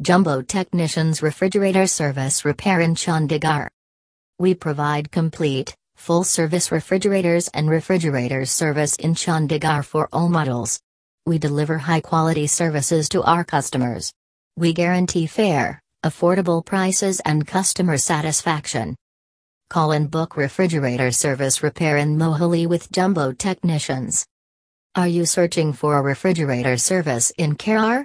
Jumbo Technicians Refrigerator Service Repair in Chandigarh. We provide complete, full service refrigerators and refrigerators service in Chandigarh for all models. We deliver high quality services to our customers. We guarantee fair, affordable prices and customer satisfaction. Call and book refrigerator service repair in Mohali with Jumbo Technicians. Are you searching for a refrigerator service in Kharar?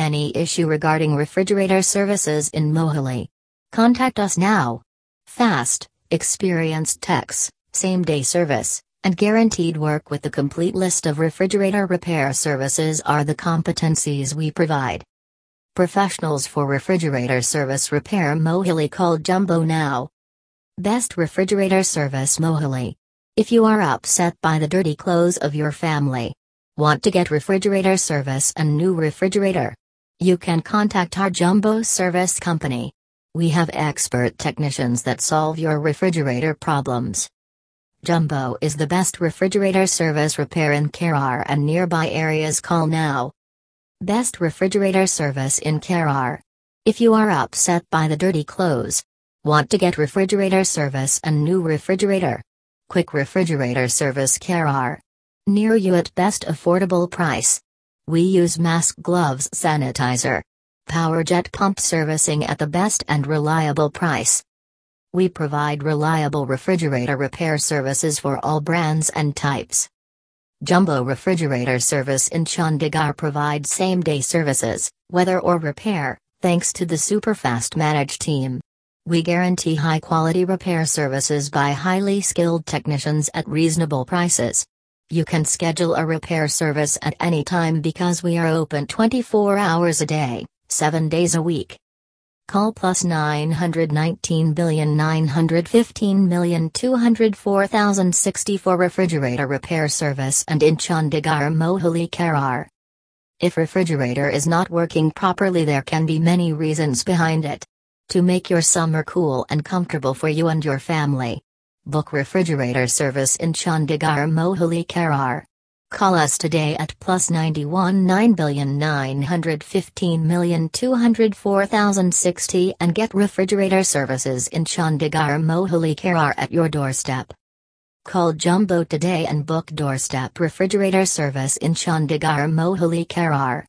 Any issue regarding refrigerator services in Mohali? Contact us now. Fast, experienced techs, same day service, and guaranteed work with the complete list of refrigerator repair services are the competencies we provide. Professionals for refrigerator service repair Mohali call Jumbo now. Best refrigerator service Mohali. If you are upset by the dirty clothes of your family, want to get refrigerator service and new refrigerator, you can contact our Jumbo Service Company. We have expert technicians that solve your refrigerator problems. Jumbo is the best refrigerator service repair in Kharar and nearby areas. Call now. Best refrigerator service in Kharar. If you are upset by the dirty clothes, want to get refrigerator service and new refrigerator, quick refrigerator service Kharar. Near you at best affordable price. We use mask gloves sanitizer. Power jet pump servicing at the best and reliable price. We provide reliable refrigerator repair services for all brands and types. Jumbo Refrigerator Service in Chandigarh provides same day services, weather or repair, thanks to the super fast managed team. We guarantee high quality repair services by highly skilled technicians at reasonable prices. You can schedule a repair service at any time because we are open 24 hours a day, 7 days a week. Call plus 919 billion 915 million 204,060 for refrigerator repair service and in Chandigarh Mohali Kharar. If refrigerator is not working properly there can be many reasons behind it. To make your summer cool and comfortable for you and your family, Book refrigerator service in Chandigarh Mohali Kharar. Call us today at plus 91 9 billion 915 million 204,060 and get refrigerator services in Chandigarh Mohali Kharar at your doorstep. Call Jumbo today and book doorstep refrigerator service in Chandigarh Mohali Kharar.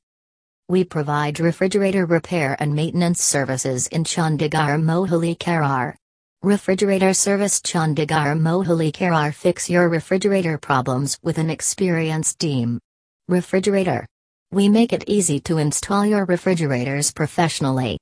We provide refrigerator repair and maintenance services in Chandigarh Mohali Kharar. Refrigerator Service Chandigarh Mohali Kharar Fix your refrigerator problems with an experienced team. Refrigerator. We make it easy to install your refrigerators professionally.